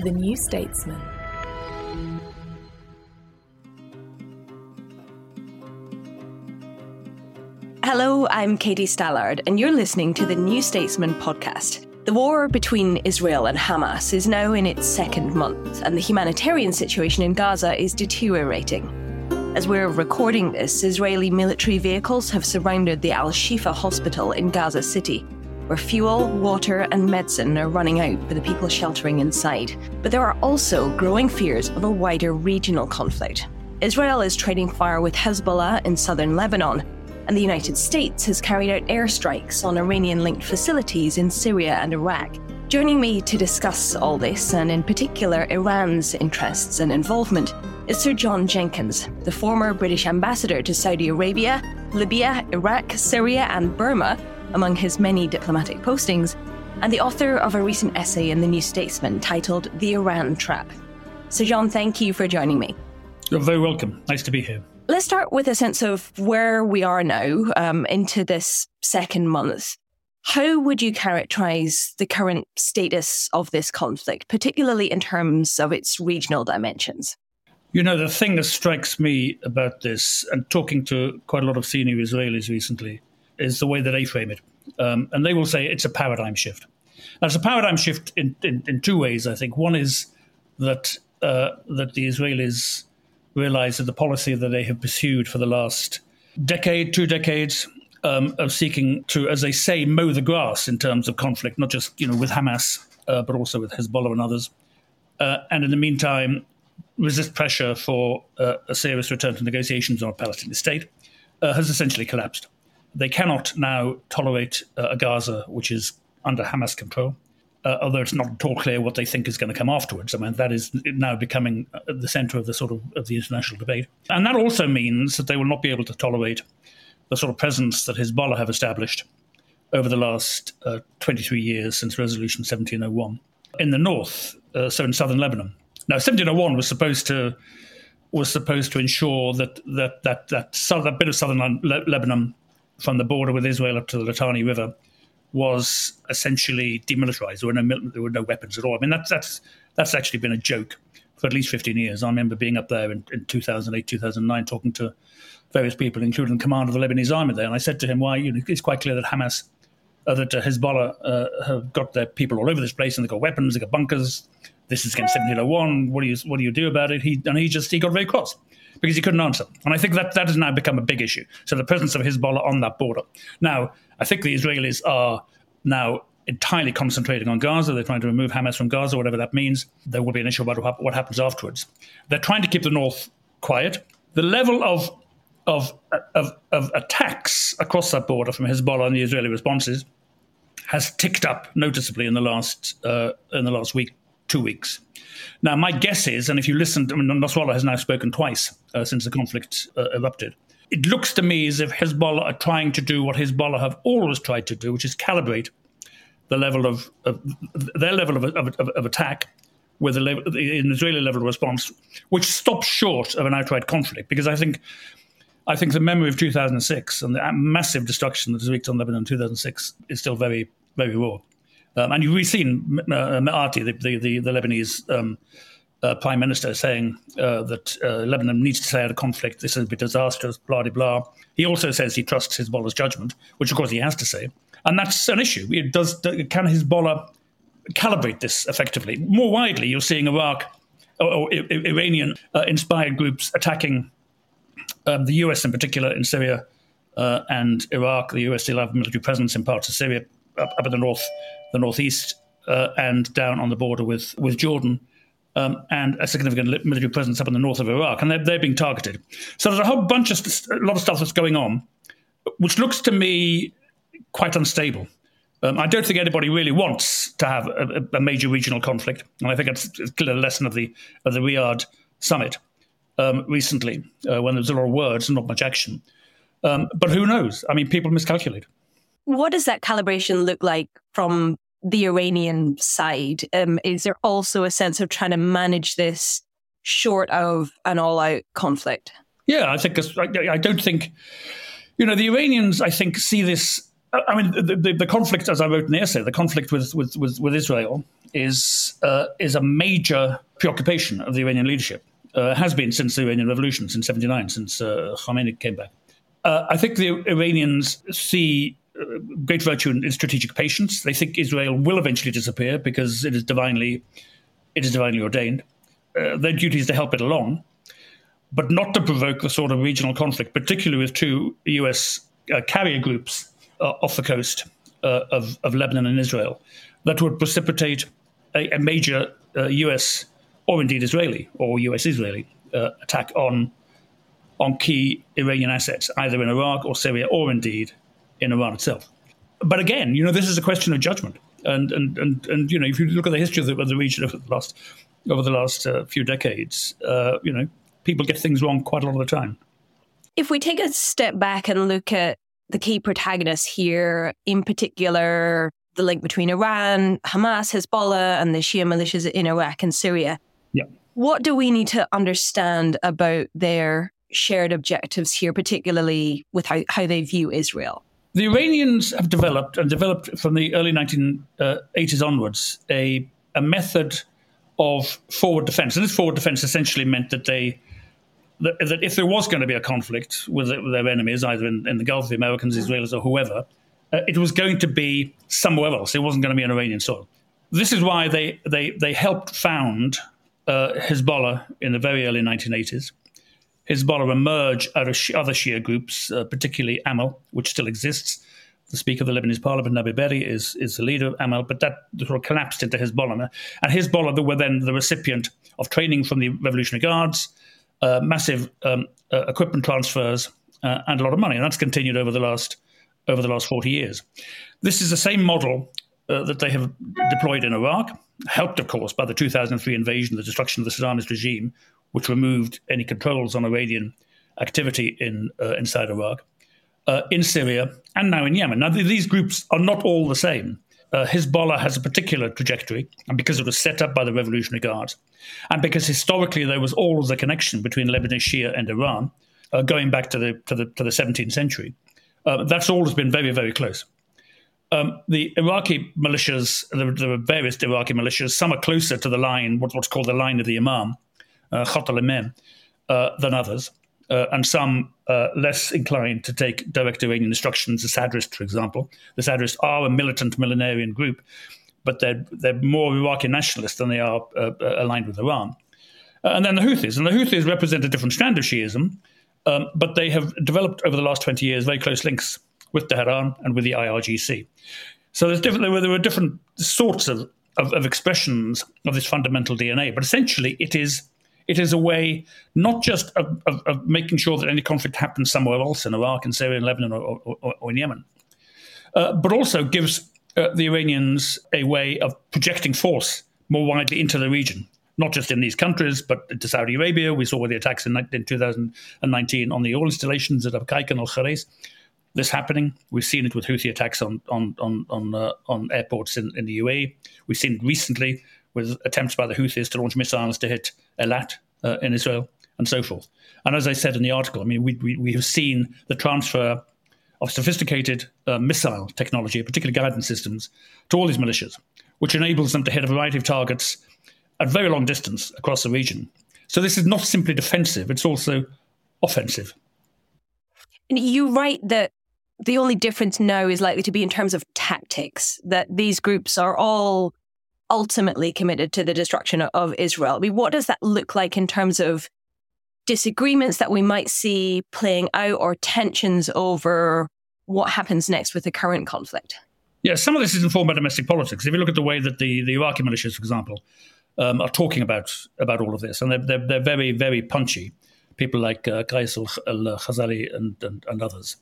The New Statesman. Hello, I'm Katie Stallard, and you're listening to the New Statesman podcast. The war between Israel and Hamas is now in its second month, and the humanitarian situation in Gaza is deteriorating. As we're recording this, Israeli military vehicles have surrounded the Al Shifa hospital in Gaza City, where fuel, water, and medicine are running out for the people sheltering inside. But there are also growing fears of a wider regional conflict. Israel is trading fire with Hezbollah in southern Lebanon, and the United States has carried out airstrikes on Iranian linked facilities in Syria and Iraq. Joining me to discuss all this, and in particular Iran's interests and involvement, is Sir John Jenkins, the former British ambassador to Saudi Arabia, Libya, Iraq, Syria, and Burma, among his many diplomatic postings, and the author of a recent essay in the New Statesman titled The Iran Trap. Sir John, thank you for joining me. You're very welcome. Nice to be here. Let's start with a sense of where we are now um, into this second month. How would you characterize the current status of this conflict, particularly in terms of its regional dimensions? You know, the thing that strikes me about this, and talking to quite a lot of senior Israelis recently, is the way that they frame it. Um, and they will say it's a paradigm shift. Now, it's a paradigm shift in, in, in two ways, I think. One is that, uh, that the Israelis realize that the policy that they have pursued for the last decade, two decades, um, of seeking to, as they say, mow the grass in terms of conflict, not just you know with Hamas, uh, but also with Hezbollah and others, uh, and in the meantime resist pressure for uh, a serious return to negotiations on a Palestinian state, uh, has essentially collapsed. They cannot now tolerate uh, a Gaza which is under Hamas control uh, although it's not at all clear what they think is going to come afterwards. I mean, that is now becoming uh, the centre of the sort of, of the international debate. And that also means that they will not be able to tolerate the sort of presence that Hezbollah have established over the last uh, 23 years since Resolution 1701 in the north, uh, so in southern Lebanon. Now, 1701 was supposed to was supposed to ensure that that that that, that bit of southern Le- Lebanon from the border with Israel up to the Litani River was essentially demilitarized. There were no there were no weapons at all. I mean, that's that's that's actually been a joke for at least 15 years. I remember being up there in, in 2008, 2009, talking to various people, including the commander of the Lebanese army there, and I said to him, "Why? You know, it's quite clear that Hamas." Uh, that Hezbollah uh, have got their people all over this place, and they've got weapons, they've got bunkers. This is against 1701. What do you what do you do about it? He and he just he got very cross because he couldn't answer. And I think that that has now become a big issue. So the presence of Hezbollah on that border. Now, I think the Israelis are now entirely concentrating on Gaza. They're trying to remove Hamas from Gaza, whatever that means. There will be an issue about what happens afterwards. They're trying to keep the north quiet. The level of of, of, of attacks across that border from Hezbollah and the Israeli responses has ticked up noticeably in the last uh, in the last week, two weeks. Now, my guess is, and if you listen, I mean, Nasrallah has now spoken twice uh, since the conflict uh, erupted it looks to me as if Hezbollah are trying to do what Hezbollah have always tried to do, which is calibrate the level of, of their level of, of, of attack with the, level, the, an Israeli level of response, which stops short of an outright conflict. Because I think, I think the memory of 2006 and the massive destruction that was wreaked on Lebanon in 2006 is still very, very raw. Um, and we've seen uh, Mikati, the, the, the, Lebanese um, uh, prime minister saying uh, that uh, Lebanon needs to stay out of conflict. This has been disastrous, blah, blah, blah. He also says he trusts Hezbollah's judgment, which of course he has to say. And that's an issue. It does, can Hezbollah calibrate this effectively. More widely, you're seeing Iraq or, or Iranian uh, inspired groups attacking um, the US in particular in Syria uh, and Iraq. The US still have military presence in parts of Syria, up, up in the north, the northeast, uh, and down on the border with with Jordan. Um, and a significant military presence up in the north of Iraq, and they're, they're being targeted. So there's a whole bunch of st- a lot of stuff that's going on, which looks to me quite unstable. Um, I don't think anybody really wants to have a, a, major regional conflict, and I think it's, it's a lesson of the of the Riyadh summit um, recently, uh, when there was a lot of words and not much action. Um, but who knows? I mean, people miscalculate. What does that calibration look like from the Iranian side? Um, is there also a sense of trying to manage this short of an all-out conflict? Yeah, I think I, don't think you know the Iranians. I think see this I mean, the, the, the, conflict, as I wrote in the essay, the conflict with with, with, with Israel is uh, is a major preoccupation of the Iranian leadership. Uh, has been since the Iranian Revolution, since '79, since uh, Khamenei came back. Uh, I think the Iranians see great virtue in, strategic patience. They think Israel will eventually disappear because it is divinely it is divinely ordained. Uh, their duty is to help it along, but not to provoke the sort of regional conflict, particularly with two U.S. carrier groups uh, off the coast uh, of, of Lebanon and Israel that would precipitate a, a major US uh, or indeed Israeli or US Israeli attack on on key Iranian assets, either in Iraq or Syria or indeed in Iran itself. But again, you know, this is a question of judgment. And, and, and, and you know, if you look at the history of the, of the region over the last, over the last uh, few decades, uh, you know, people get things wrong quite a lot of the time. If we take a step back and look at the key protagonists here, in particular, the link between Iran, Hamas, Hezbollah, and the Shia militias in Iraq and Syria. Yeah. What do we need to understand about their shared objectives here, particularly with how, how they view Israel? The Iranians have developed, and developed from the early 1980s onwards, a, a method of forward defense. And this forward defense essentially meant that they that, that if there was going to be a conflict with, with their enemies, either in, in, the Gulf, the Americans, Israelis, or whoever, uh, it was going to be somewhere else. It wasn't going to be on Iranian soil. This is why they, they, they helped found uh, Hezbollah in the very early 1980s. Hezbollah emerged out of other Shia groups, uh, particularly Amal, which still exists. The Speaker of the Lebanese Parliament, Nabih Berri, is, is the leader of Amal, but that sort of collapsed into Hezbollah. And Hezbollah were then the recipient of training from the Revolutionary Guards, uh, massive um, uh, equipment transfers uh, and a lot of money, and that's continued over the last over the last forty years. This is the same model uh, that they have deployed in Iraq, helped, of course, by the 2003 invasion, the destruction of the Saddamist regime, which removed any controls on Iranian activity in uh, inside Iraq, uh, in Syria, and now in Yemen. Now, th- these groups are not all the same uh, Hezbollah has a particular trajectory, and because it was set up by the Revolutionary Guards, and because historically there was always a connection between Lebanese Shia and Iran, uh, going back to the to the to the 17th century, uh, that's always been very very close. Um, the Iraqi militias, there, there are various Iraqi militias. Some are closer to the line, what, what's called the line of the Imam, uh, uh, than others uh, and some uh, less inclined to take direct Iranian instructions, the Sadrists, for example. The Sadrists are a militant millenarian group, but they're, they're more Iraqi nationalists than they are aligned with Iran. And then the Houthis. And the Houthis represent a different strand of Shiism, um, but they have developed over the last 20 years very close links with Tehran and with the IRGC. So there, were, there were different sorts of, of, of expressions of this fundamental DNA, but essentially it is it is a way not just of, of, of, making sure that any conflict happens somewhere else in Iraq and Syria and Lebanon or, or, or in Yemen, uh, but also gives uh, the Iranians a way of projecting force more widely into the region, not just in these countries, but into Saudi Arabia. We saw with the attacks in, in 2019 on the oil installations at Abqaiq and Al Khurais. This happening. We've seen it with Houthi attacks on on on on, uh, on airports in, in the UAE. We've seen it recently with attempts by the Houthis to launch missiles to hit Eilat uh, in Israel and so forth. And as I said in the article, I mean, we, we, we have seen the transfer of sophisticated uh, missile technology, particularly guidance systems, to all these militias, which enables them to hit a variety of targets at very long distance across the region. So this is not simply defensive, it's also offensive. And you write that the only difference now is likely to be in terms of tactics, that these groups are all ultimately committed to the destruction of Israel. I mean, what does that look like in terms of disagreements that we might see playing out or tensions over what happens next with the current conflict? Yeah, some of this is informed by domestic politics. If you look at the way that the, the Iraqi militias, for example, um, are talking about about all of this, and they're, they're, they're very, very punchy. People like uh, Qais al-Khazali and, and, and others.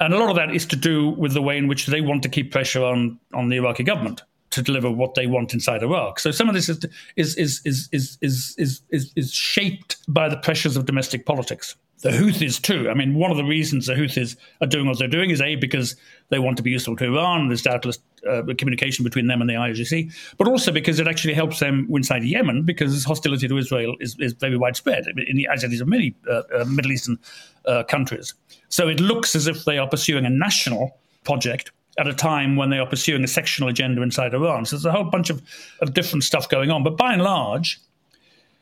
And a lot of that is to do with the way in which they want to keep pressure on, on the Iraqi government to deliver what they want inside Iraq. So some of this is is is is is is is, is shaped by the pressures of domestic politics. The Houthis too. I mean, one of the reasons the Houthis are doing what they're doing is a because they want to be useful to Iran. There's doubtless uh, communication between them and the IRGC, but also because it actually helps them inside Yemen because hostility to Israel is, is very widespread, in the, as in many uh, uh, Middle Eastern uh, countries. So it looks as if they are pursuing a national project at a time when they are pursuing a sectional agenda inside Iran. So there's a whole bunch of, of different stuff going on. But by and large,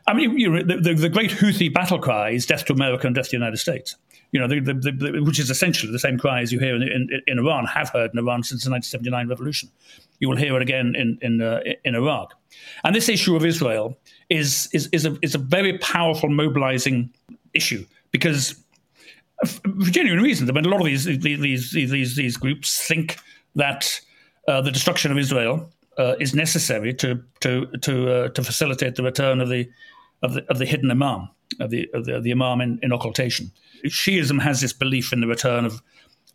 I mean, you the, the, the, great Houthi battle cry is death to America and death to the United States. You know, the, which is essentially the same cry as you hear in, in, in, Iran, have heard in Iran since the 1979 revolution. You will hear it again in in, uh, in Iraq. And this issue of Israel is is is a, is a very powerful mobilizing issue because for genuine reasons. I mean, a lot of these these these these, groups think that uh, the destruction of Israel uh, is necessary to to to uh, to facilitate the return of the of the of the hidden imam of the of the, of the imam in, in occultation. Shiism has this belief in the return of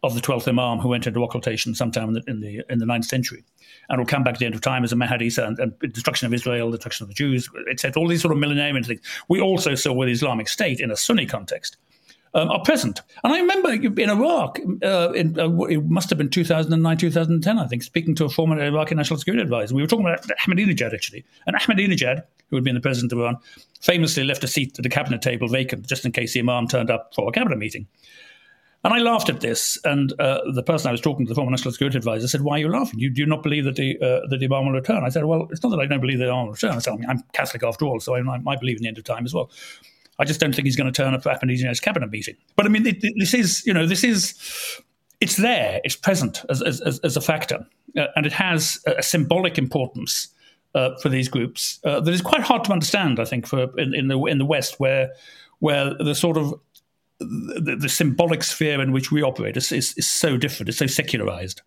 of the twelfth imam who went into occultation sometime in the in the, in the ninth century, and will come back at the end of time as a Mahdi and, and destruction of Israel, destruction of the Jews, etc. All these sort of millenarian things. We also saw with Islamic State in a Sunni context um, are present. And I remember in Iraq, uh, in, uh, it must have been 2009, 2010, I think, speaking to a former Iraqi national security advisor. We were talking about Ahmadinejad, actually. And Ahmadinejad, who had been the president of Iran, famously left a seat at the cabinet table vacant just in case the Imam turned up for a cabinet meeting. And I laughed at this, and uh, the person I was talking to, the former national security advisor, said, "Why are you laughing? You do not believe that the uh, that the Imam will return?" I said, "Well, it's not that I don't believe the Imam will return. I said, I'm Catholic after all, so I, I believe in the end of time as well." I just don't think he's going to turn up for Ahmadinejad's cabinet meeting. But I mean, it, it, this is, you know, this is, it's there, it's present as, as, as a factor, uh, and it has a, symbolic importance uh, for these groups uh, that is quite hard to understand. I think for in, in, the in the West, where where the sort of the, the symbolic sphere in which we operate is, is, is so different, it's so secularized.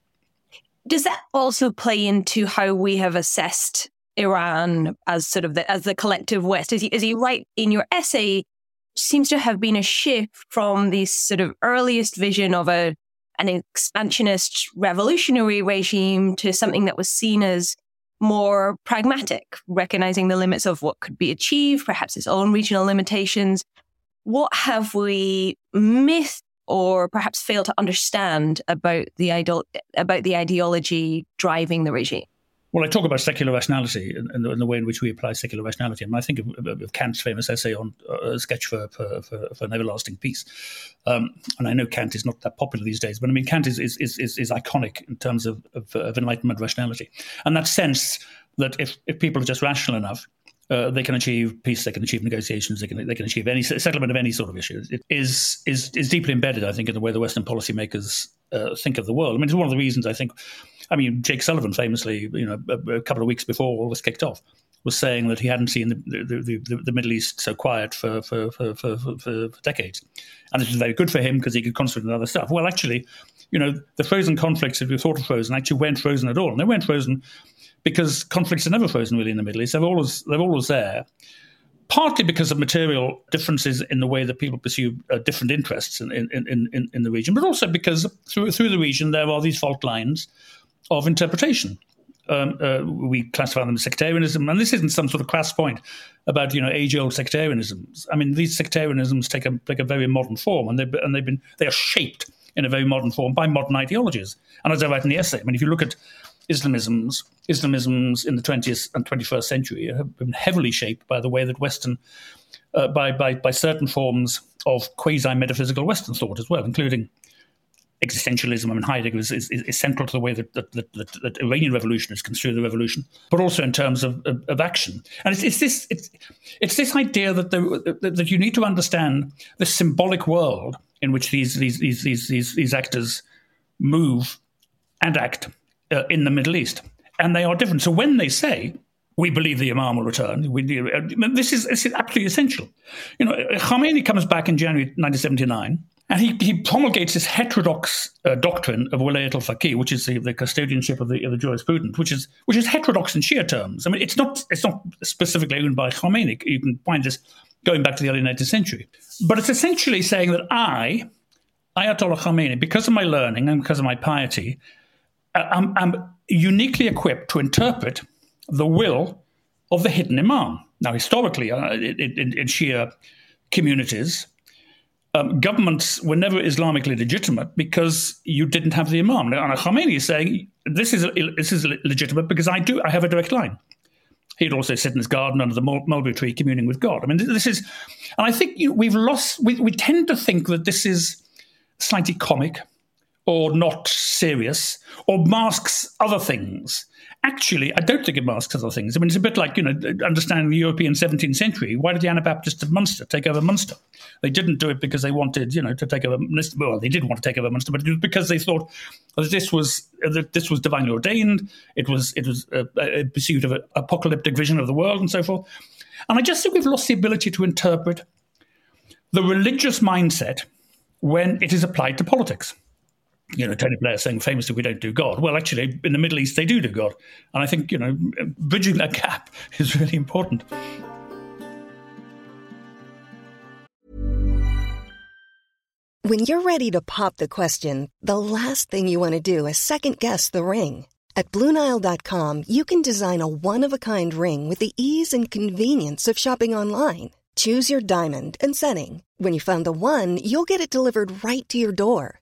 Does that also play into how we have assessed Iran as sort of the, as the collective West. As you, as you write in your essay, seems to have been a shift from this sort of earliest vision of a an expansionist revolutionary regime to something that was seen as more pragmatic, recognizing the limits of what could be achieved, perhaps its own regional limitations. What have we missed or perhaps failed to understand about the ideal, about the ideology driving the regime? Well, I talk about secular rationality and, the way in which we apply secular rationality. And I think of, of Kant's famous essay on uh, sketch for, for, for, for an everlasting peace. Um, and I know Kant is not that popular these days, but I mean, Kant is, is, is, is iconic in terms of, of, of, Enlightenment rationality. And that sense that if, if people are just rational enough, uh, they can achieve peace, they can achieve negotiations, they can they can achieve any settlement of any sort of issue. It is is is deeply embedded, I think, in the way the Western policymakers uh, think of the world. I mean, it's one of the reasons I think I mean, Jake Sullivan famously, you know, a, a, couple of weeks before all this kicked off, was saying that he hadn't seen the, the, the, the Middle East so quiet for, for, for, for, for decades. And this was very good for him because he could concentrate on other stuff. Well, actually, you know, the frozen conflicts, if you thought of frozen, actually weren't frozen at all. And they weren't frozen because conflicts are never frozen really in the Middle East. They're always, they're always there partly because of material differences in the way that people pursue uh, different interests in, in, in, in, the region, but also because through, through the region there are these fault lines of interpretation. Um, uh, we classify them as sectarianism, and this isn't some sort of crass point about you know age-old sectarianisms. I mean, these sectarianisms take a take a very modern form, and they and they've been they are shaped in a very modern form by modern ideologies. And as I write in the essay, I mean, if you look at Islamisms, Islamisms in the 20th and 21st century have been heavily shaped by the way that Western, uh, by, by, by certain forms of quasi metaphysical Western thought as well, including existentialism. I mean, Heidegger is, is, is central to the way that, that, that, that, Iranian revolution is construed the revolution, but also in terms of, of, of action. And it's, it's this it's, it's this idea that, the, that, you need to understand the symbolic world in which these these these these these, these actors move and act uh, in the Middle East, and they are different. So when they say we believe the Imam will return. We, this, is, this is absolutely essential. You know, Khomeini comes back in January 1979, and he, he promulgates this heterodox uh, doctrine of Wilayat al-Faqih, which is the, the custodianship of the, of the jurisprudence, which is which is heterodox in Shia terms. I mean, it's not it's not specifically owned by Khomeini. You can find this going back to the early 19th century, but it's essentially saying that I, Ayatollah Khomeini, because of my learning and because of my piety, uh, I'm, I'm uniquely equipped to interpret the will of the hidden Imam. Now, historically, uh, in, in, in Shia communities, um, governments were never Islamically legitimate because you didn't have the Imam. Now, Khomeini is saying this is this is legitimate because I do I have a direct line. He'd also sit in his garden under the mulberry tree, communing with God. I mean, this is, and I think you we've lost. We, we tend to think that this is slightly comic, or not serious, or masks other things actually, I don't think it masks other things. I mean, it's a bit like, you know, understanding the European 17th century. Why did the Anabaptists of Munster take over Munster? They didn't do it because they wanted, you know, to take over Munster. Well, they did want to take over Munster, but it was because they thought that this was that this was divinely ordained. It was it was a, a pursuit of an apocalyptic vision of the world and so forth. And I just think we've lost the ability to interpret the religious mindset when it is applied to politics you know, Tony Blair saying famously, we don't do God. Well, actually, in the Middle East, they do do God. And I think, you know, bridging that gap is really important. When you're ready to pop the question, the last thing you want to do is second guess the ring. At Bluenile.com, you can design a one of a kind ring with the ease and convenience of shopping online. Choose your diamond and setting. When you find the one, you'll get it delivered right to your door.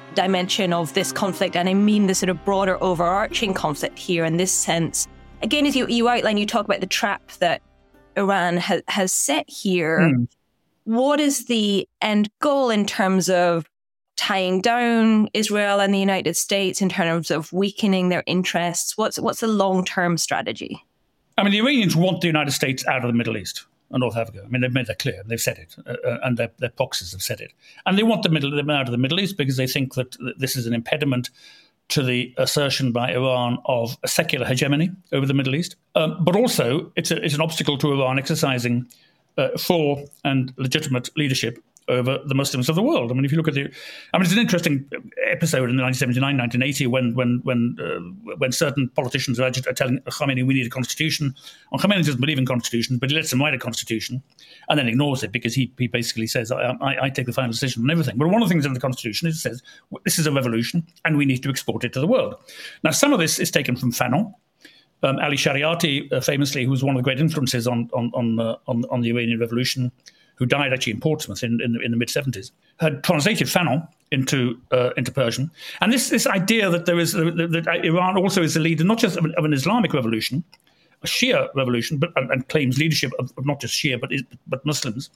dimension of this conflict, and I mean the sort of broader overarching conflict here in this sense. Again, as you, you outline, you talk about the trap that Iran ha- has set here. Mm. What is the end goal in terms of tying down Israel and the United States in terms of weakening their interests? What's what's the long term strategy? I mean, the Iranians want the United States out of the Middle East. North Africa. I mean, they've made that clear. They've said it, uh, uh, and their, their proxies have said it. And they want the middle, them out of the Middle East because they think that this is an impediment to the assertion by Iran of a secular hegemony over the Middle East. Um, but also, it's, a, it's an obstacle to Iran exercising uh, full and legitimate leadership over the Muslims of the world. I mean, if you look at the, I mean, it's an interesting episode in the 1979, 1980, when when when uh, when certain politicians are, telling Khomeini we need a constitution. Well, Khomeini doesn't believe in constitution, but he lets them write a constitution, and then ignores it because he he basically says I, I, I take the final decision on everything. But one of the things in the constitution is it says this is a revolution and we need to export it to the world. Now, some of this is taken from Fanon. Um, Ali Shariati, uh, famously, who was one of the great influences on on on, uh, on, on the Iranian Revolution, who died actually in Portsmouth in, in, in the mid 70s, had translated Fanon into uh, into Persian. And this this idea that there is that Iran also is the leader not just of an, of an Islamic revolution, a Shia revolution, but and, and claims leadership of, of, not just Shia but but Muslims.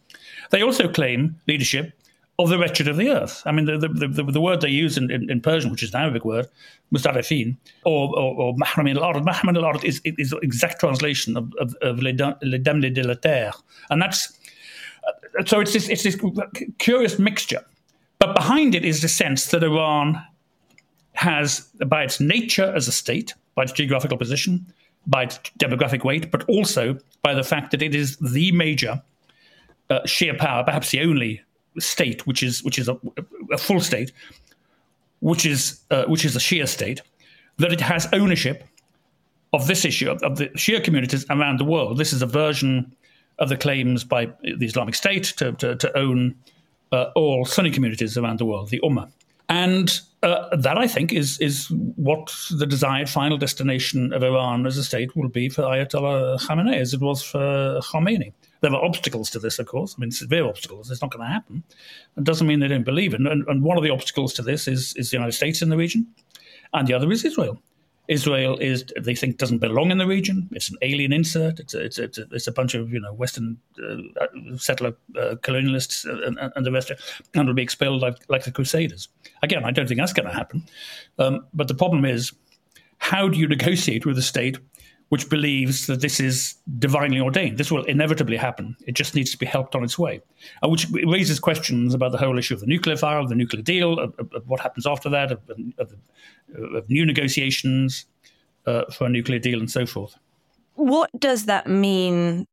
They also claim leadership of the wretched of the earth. I mean, the the, the, the word they use in, in, in, Persian, which is an Arabic word, mustarifin, or or, mahramin al-ard. Mahramin al-ard is is the exact translation of of, of les damnés de la terre, and that's so it's this, it's this curious mixture. But behind it is the sense that Iran has, by its nature as a state, by its geographical position, by its demographic weight, but also by the fact that it is the major uh, Shia power, perhaps the only state which is which is a, a full state, which is uh, which is a Shia state, that it has ownership of this issue of, of the Shia communities around the world. This is a version of the claims by the Islamic State to, to, to own uh, all Sunni communities around the world, the Ummah. And uh, that, I think, is, is what the desired final destination of Iran as a state will be for Ayatollah Khamenei, as it was for Khomeini. There are obstacles to this, of course. I mean, severe obstacles. It's not going to happen. It doesn't mean they don't believe it. And, and one of the obstacles to this is, is the United States in the region, and the other is Israel. Israel is they think doesn't belong in the region. It's an alien insert. It's a, it's a, it's a, bunch of you know Western uh, settler uh, colonialists and, and, the rest, and will be expelled like, like the Crusaders. Again, I don't think that's going to happen. Um, but the problem is, how do you negotiate with a state which believes that this is divinely ordained. This will inevitably happen. It just needs to be helped on its way, uh, which raises questions about the whole issue of the nuclear file, the nuclear deal, of, of, of what happens after that, of, of new negotiations uh, for a nuclear deal, and so forth. What does that mean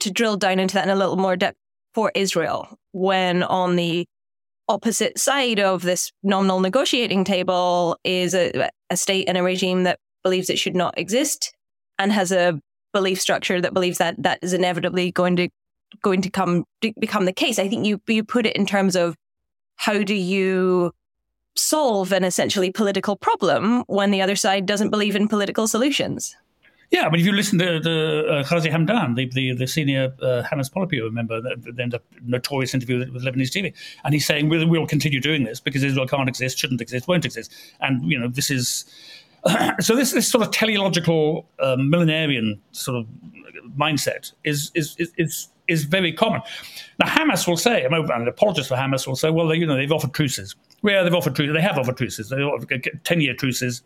to drill down into that in a little more depth for Israel when on the opposite side of this nominal negotiating table is a, a state and a regime that believes it should not exist and has a belief structure that believes that that is inevitably going to going to come become the case. I think you you put it in terms of how do you solve an essentially political problem when the other side doesn't believe in political solutions. Yeah, I mean, if you listen to the uh, Hamdan, the, the, the senior uh, Hamas Politburo member, the, the, the, notorious interview with, with Lebanese TV, and he's saying we'll, we'll continue doing this because Israel can't exist, shouldn't exist, won't exist, and you know this is so this this sort of teleological um, millenarian sort of mindset is is is is very common. Now Hamas will say, and an apologist for Hamas will say, well, they, you know, they've offered truces. Yeah, they've offered truces. They have offered truces. They offered ten-year truces.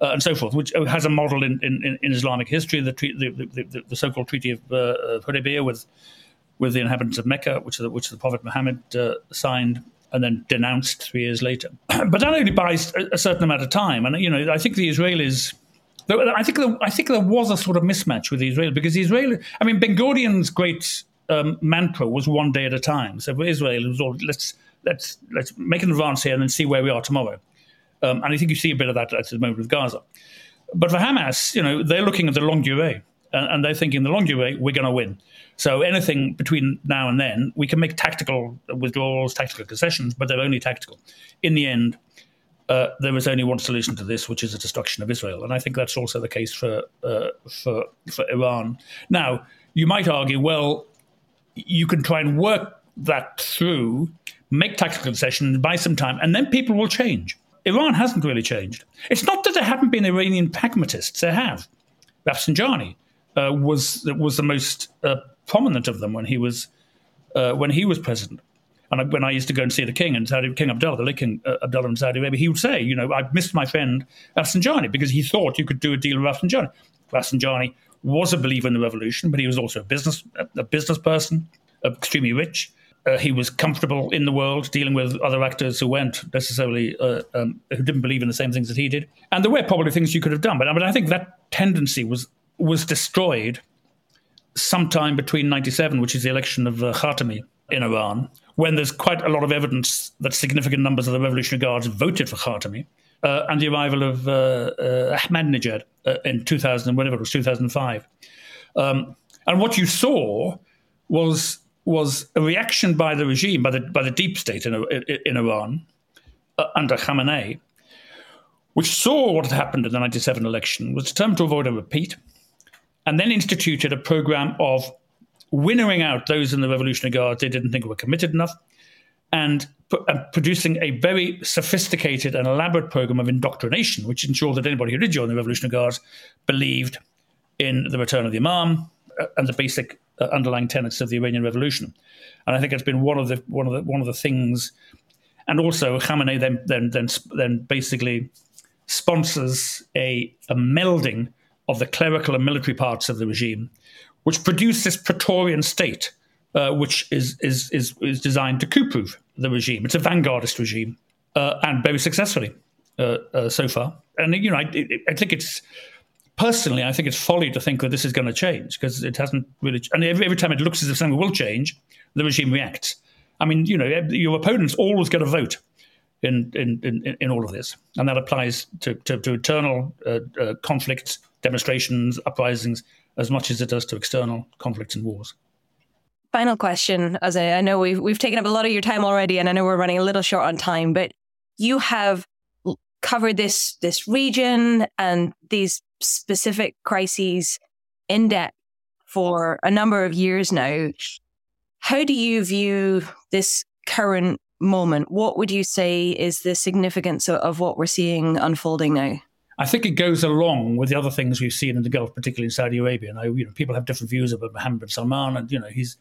Uh, and so forth, which has a model in, in, in Islamic history, the, the, the, the, so-called Treaty of, uh, with with the inhabitants of Mecca, which the, which the Prophet Muhammad uh, signed and then denounced three years later. but that only buys a, certain amount of time. And, you know, I think the Israelis. I think there, I think there was a sort of mismatch with the Israelis because the Israeli, I mean, Ben Gurion's great um, mantra was one day at a time. So for Israel, it was all let's let's let's make an advance here and then see where we are tomorrow. Um, and I think you see a bit of that at the moment with Gaza. But for Hamas, you know, they're looking at the longue durée and, and they're thinking the longue durée, we're going to win. So anything between now and then, we can make tactical withdrawals, tactical concessions, but they're only tactical. In the end, uh, there is only one solution to this, which is the destruction of Israel, and I think that's also the case for uh, for for Iran. Now, you might argue, well, you can try and work that through, make tactical concessions, buy some time, and then people will change. Iran hasn't really changed. It's not that there haven't been Iranian pragmatists; there have. Rafsanjani uh, was was the most uh, prominent of them when he was uh, when he was president. And when I used to go and see the king and Saudi, King Abdullah, the late King uh, Abdullah in Saudi Arabia, he would say, you know, I missed my friend Rafsanjani because he thought you could do a deal with Rafsanjani. Rafsanjani was a believer in the revolution, but he was also a business a business person, extremely rich. Uh, he was comfortable in the world, dealing with other actors who weren't necessarily uh, um, who didn't believe in the same things that he did. And there were probably things you could have done, but I mean, I think that tendency was was destroyed sometime between 97, which is the election of uh, Khatami in Iran, when there's quite a lot of evidence that significant numbers of the Revolutionary Guards voted for Khatami, uh, and the arrival of uh, uh, Ahmadinejad uh, in 2000, whatever it was, 2005. Um, and what you saw was was a reaction by the regime, by the by the deep state in, in Iran uh, under Khamenei, which saw what had happened in the 97 election, was determined to avoid a repeat, and then instituted a program of winnowing out those in the Revolutionary Guard they didn't think were committed enough, and, producing a very sophisticated and elaborate program of indoctrination, which ensured that anybody who did join the Revolutionary Guards believed in the return of the Imam uh, and the basic uh, underlying tenets of the Iranian Revolution. And I think it's been one of the one of the one of the things. And also, Khamenei then then then then basically sponsors a, a melding of the clerical and military parts of the regime, which produced this Praetorian state, uh, which is, is, is, is designed to coup proof the regime. It's a vanguardist regime, uh, and very successfully uh, uh so far. And, you know, I, I, think it's personally, I think it's folly to think that this is going to change because it hasn't really. And every, every time it looks as if something will change, the regime reacts. I mean, you know, your opponents always get a vote in, in, in, in all of this. And that applies to, to, to internal uh, uh, conflicts, demonstrations, uprisings, as much as it does to external conflicts and wars. Final question, as I, I know we've, we've taken up a lot of your time already, and I know we're running a little short on time, but you have covered this this region and these specific crises in depth for a number of years now. How do you view this current moment, what would you say is the significance of, what we're seeing unfolding now? I think it goes along with the other things we've seen in the Gulf, particularly in Saudi Arabia. Now, you know, people have different views about Mohammed bin Salman, and you know, he's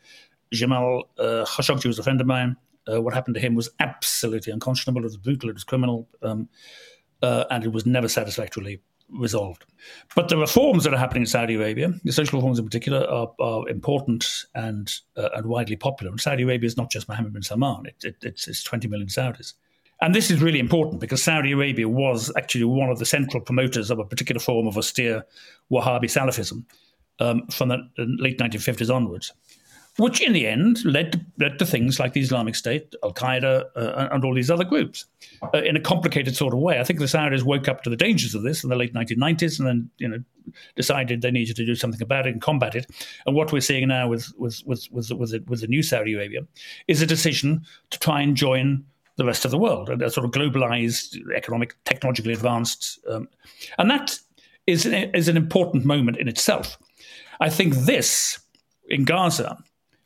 Jamal uh, Khashoggi was a friend of mine. Uh, what happened to him was absolutely unconscionable. It was brutal. It was criminal, um, uh, and it was never satisfactorily resolved. But the reforms that are happening in Saudi Arabia, the social reforms in particular, are, are important and uh, and widely popular. And Saudi Arabia is not just Mohammed bin Salman; it, it, it's, it's 20 million Saudis. And this is really important because Saudi Arabia was actually one of the central promoters of a particular form of austere Wahhabi Salafism um, from the late 1950s onwards which in the end led to, led to things like the Islamic State, Al Qaeda, uh, and all these other groups uh, in a complicated sort of way. I think the Saudis woke up to the dangers of this in the late 1990s and then you know decided they needed to do something about it and combat it. And what we're seeing now with with with with, with, the, with the new Saudi Arabia is a decision to try and join the rest of the world, a sort of globalized, economic, technologically advanced, um, and that is is an important moment in itself. I think this in Gaza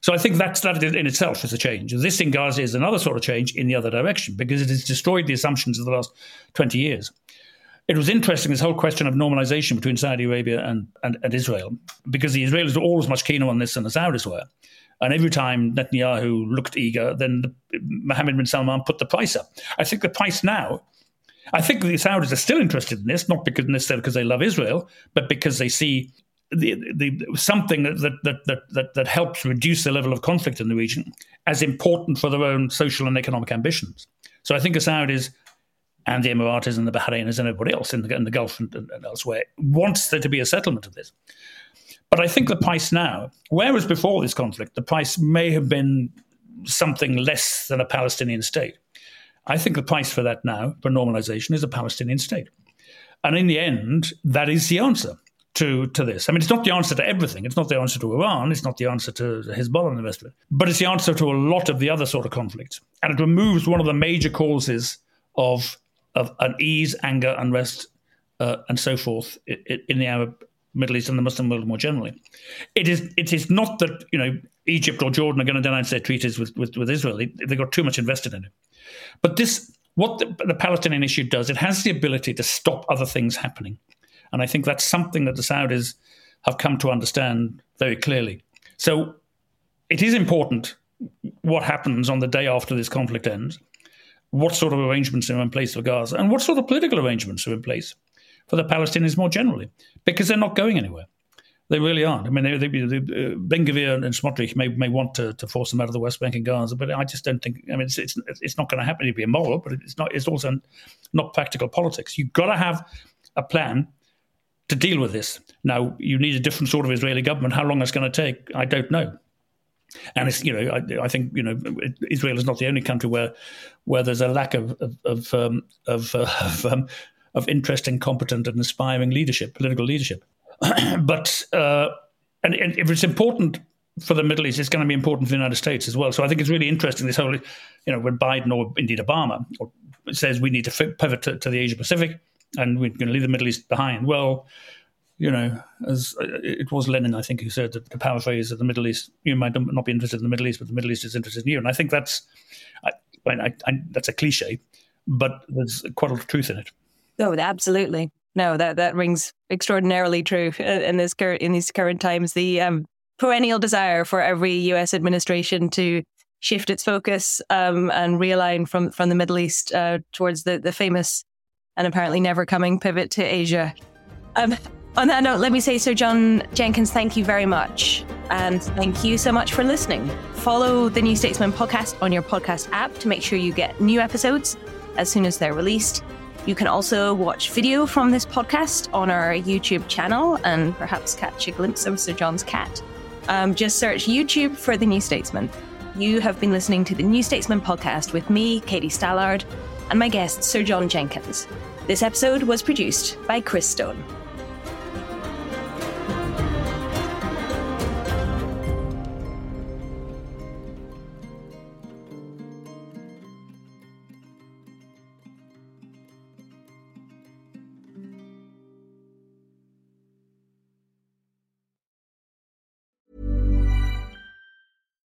so I think that's that in itself is a change. This in Gaza is another sort of change in the other direction because it has destroyed the assumptions of the last 20 years. It was interesting, this whole question of normalization between Saudi Arabia and, and, and Israel, because the Israelis were always much keener on this than the Saudis were. And every time Netanyahu looked eager, then the, Mohammed bin Salman put the price up. I think the price now, I think the Saudis are still interested in this, not because necessarily because they love Israel, but because they see the, the, something that, that, that, that, that helps reduce the level of conflict in the region as important for their own social and economic ambitions. So I think the Saudis and the Emiratis and the Bahrainis and everybody else in the, in the Gulf and, and, elsewhere wants there to be a settlement of this. But I think the price now, whereas before this conflict, the price may have been something less than a Palestinian state. I think the price for that now, for normalization, is a Palestinian state. And in the end, that is the answer to to this. I mean, it's not the answer to everything. It's not the answer to Iran. It's not the answer to Hezbollah and the rest of it. But it's the answer to a lot of the other sort of conflicts, and it removes one of the major causes of of unease, anger, unrest, uh, and so forth in the Arab Middle East and the Muslim world more generally. It is it is not that you know Egypt or Jordan are going to denounce their treaties with, with, with Israel. They, they got too much invested in it. But this, what the, the Palestinian issue does, it has the ability to stop other things happening. And I think that's something that the Saudis have come to understand very clearly. So it is important what happens on the day after this conflict ends, what sort of arrangements are in place for Gaza, and what sort of political arrangements are in place for the Palestinians more generally, because they're not going anywhere. They really aren't. I mean, they, they, they, uh, Ben Gvir and Smotrich may, may want to, to force them out of the West Bank and Gaza, but I just don't think. I mean, it's it's, it's not going to happen. It'd be immoral, but it's not. It's also not practical politics. You've got to have a plan to deal with this. Now, you need a different sort of Israeli government. How long that's going to take, I don't know. And it's you know I, I, think you know Israel is not the only country where where there's a lack of of of um, of, uh, of, um, of, interesting, competent, and inspiring leadership, political leadership. but uh, and, and, if it's important for the Middle East, it's going to be important for the United States as well. So I think it's really interesting this whole you know when Biden or indeed Obama says we need to pivot to, to the Asia Pacific and we're going to leave the Middle East behind. Well, you know, as uh, it was Lenin, I think, who said that the paraphrase of the Middle East, you might not be interested in the Middle East, but the Middle East is interested in you. And I think that's, I, I, I, that's a cliche, but there's quite a lot of truth in it. Oh, absolutely. No, that, that rings extraordinarily true in this current in these current times. The um, perennial desire for every U.S. administration to shift its focus um, and realign from from the Middle East uh, towards the the famous and apparently never coming pivot to Asia. Um, on that note, let me say, Sir John Jenkins, thank you very much. And thank you so much for listening. Follow the New Statesman podcast on your podcast app to make sure you get new episodes as soon as they're released. You can also watch video from this podcast on our YouTube channel and perhaps catch a glimpse of Sir John's cat. Um, just search YouTube for The New Statesman. You have been listening to the New Statesman podcast with me, Katie Stallard and my guest, Sir John Jenkins. This episode was produced by Chris Stone.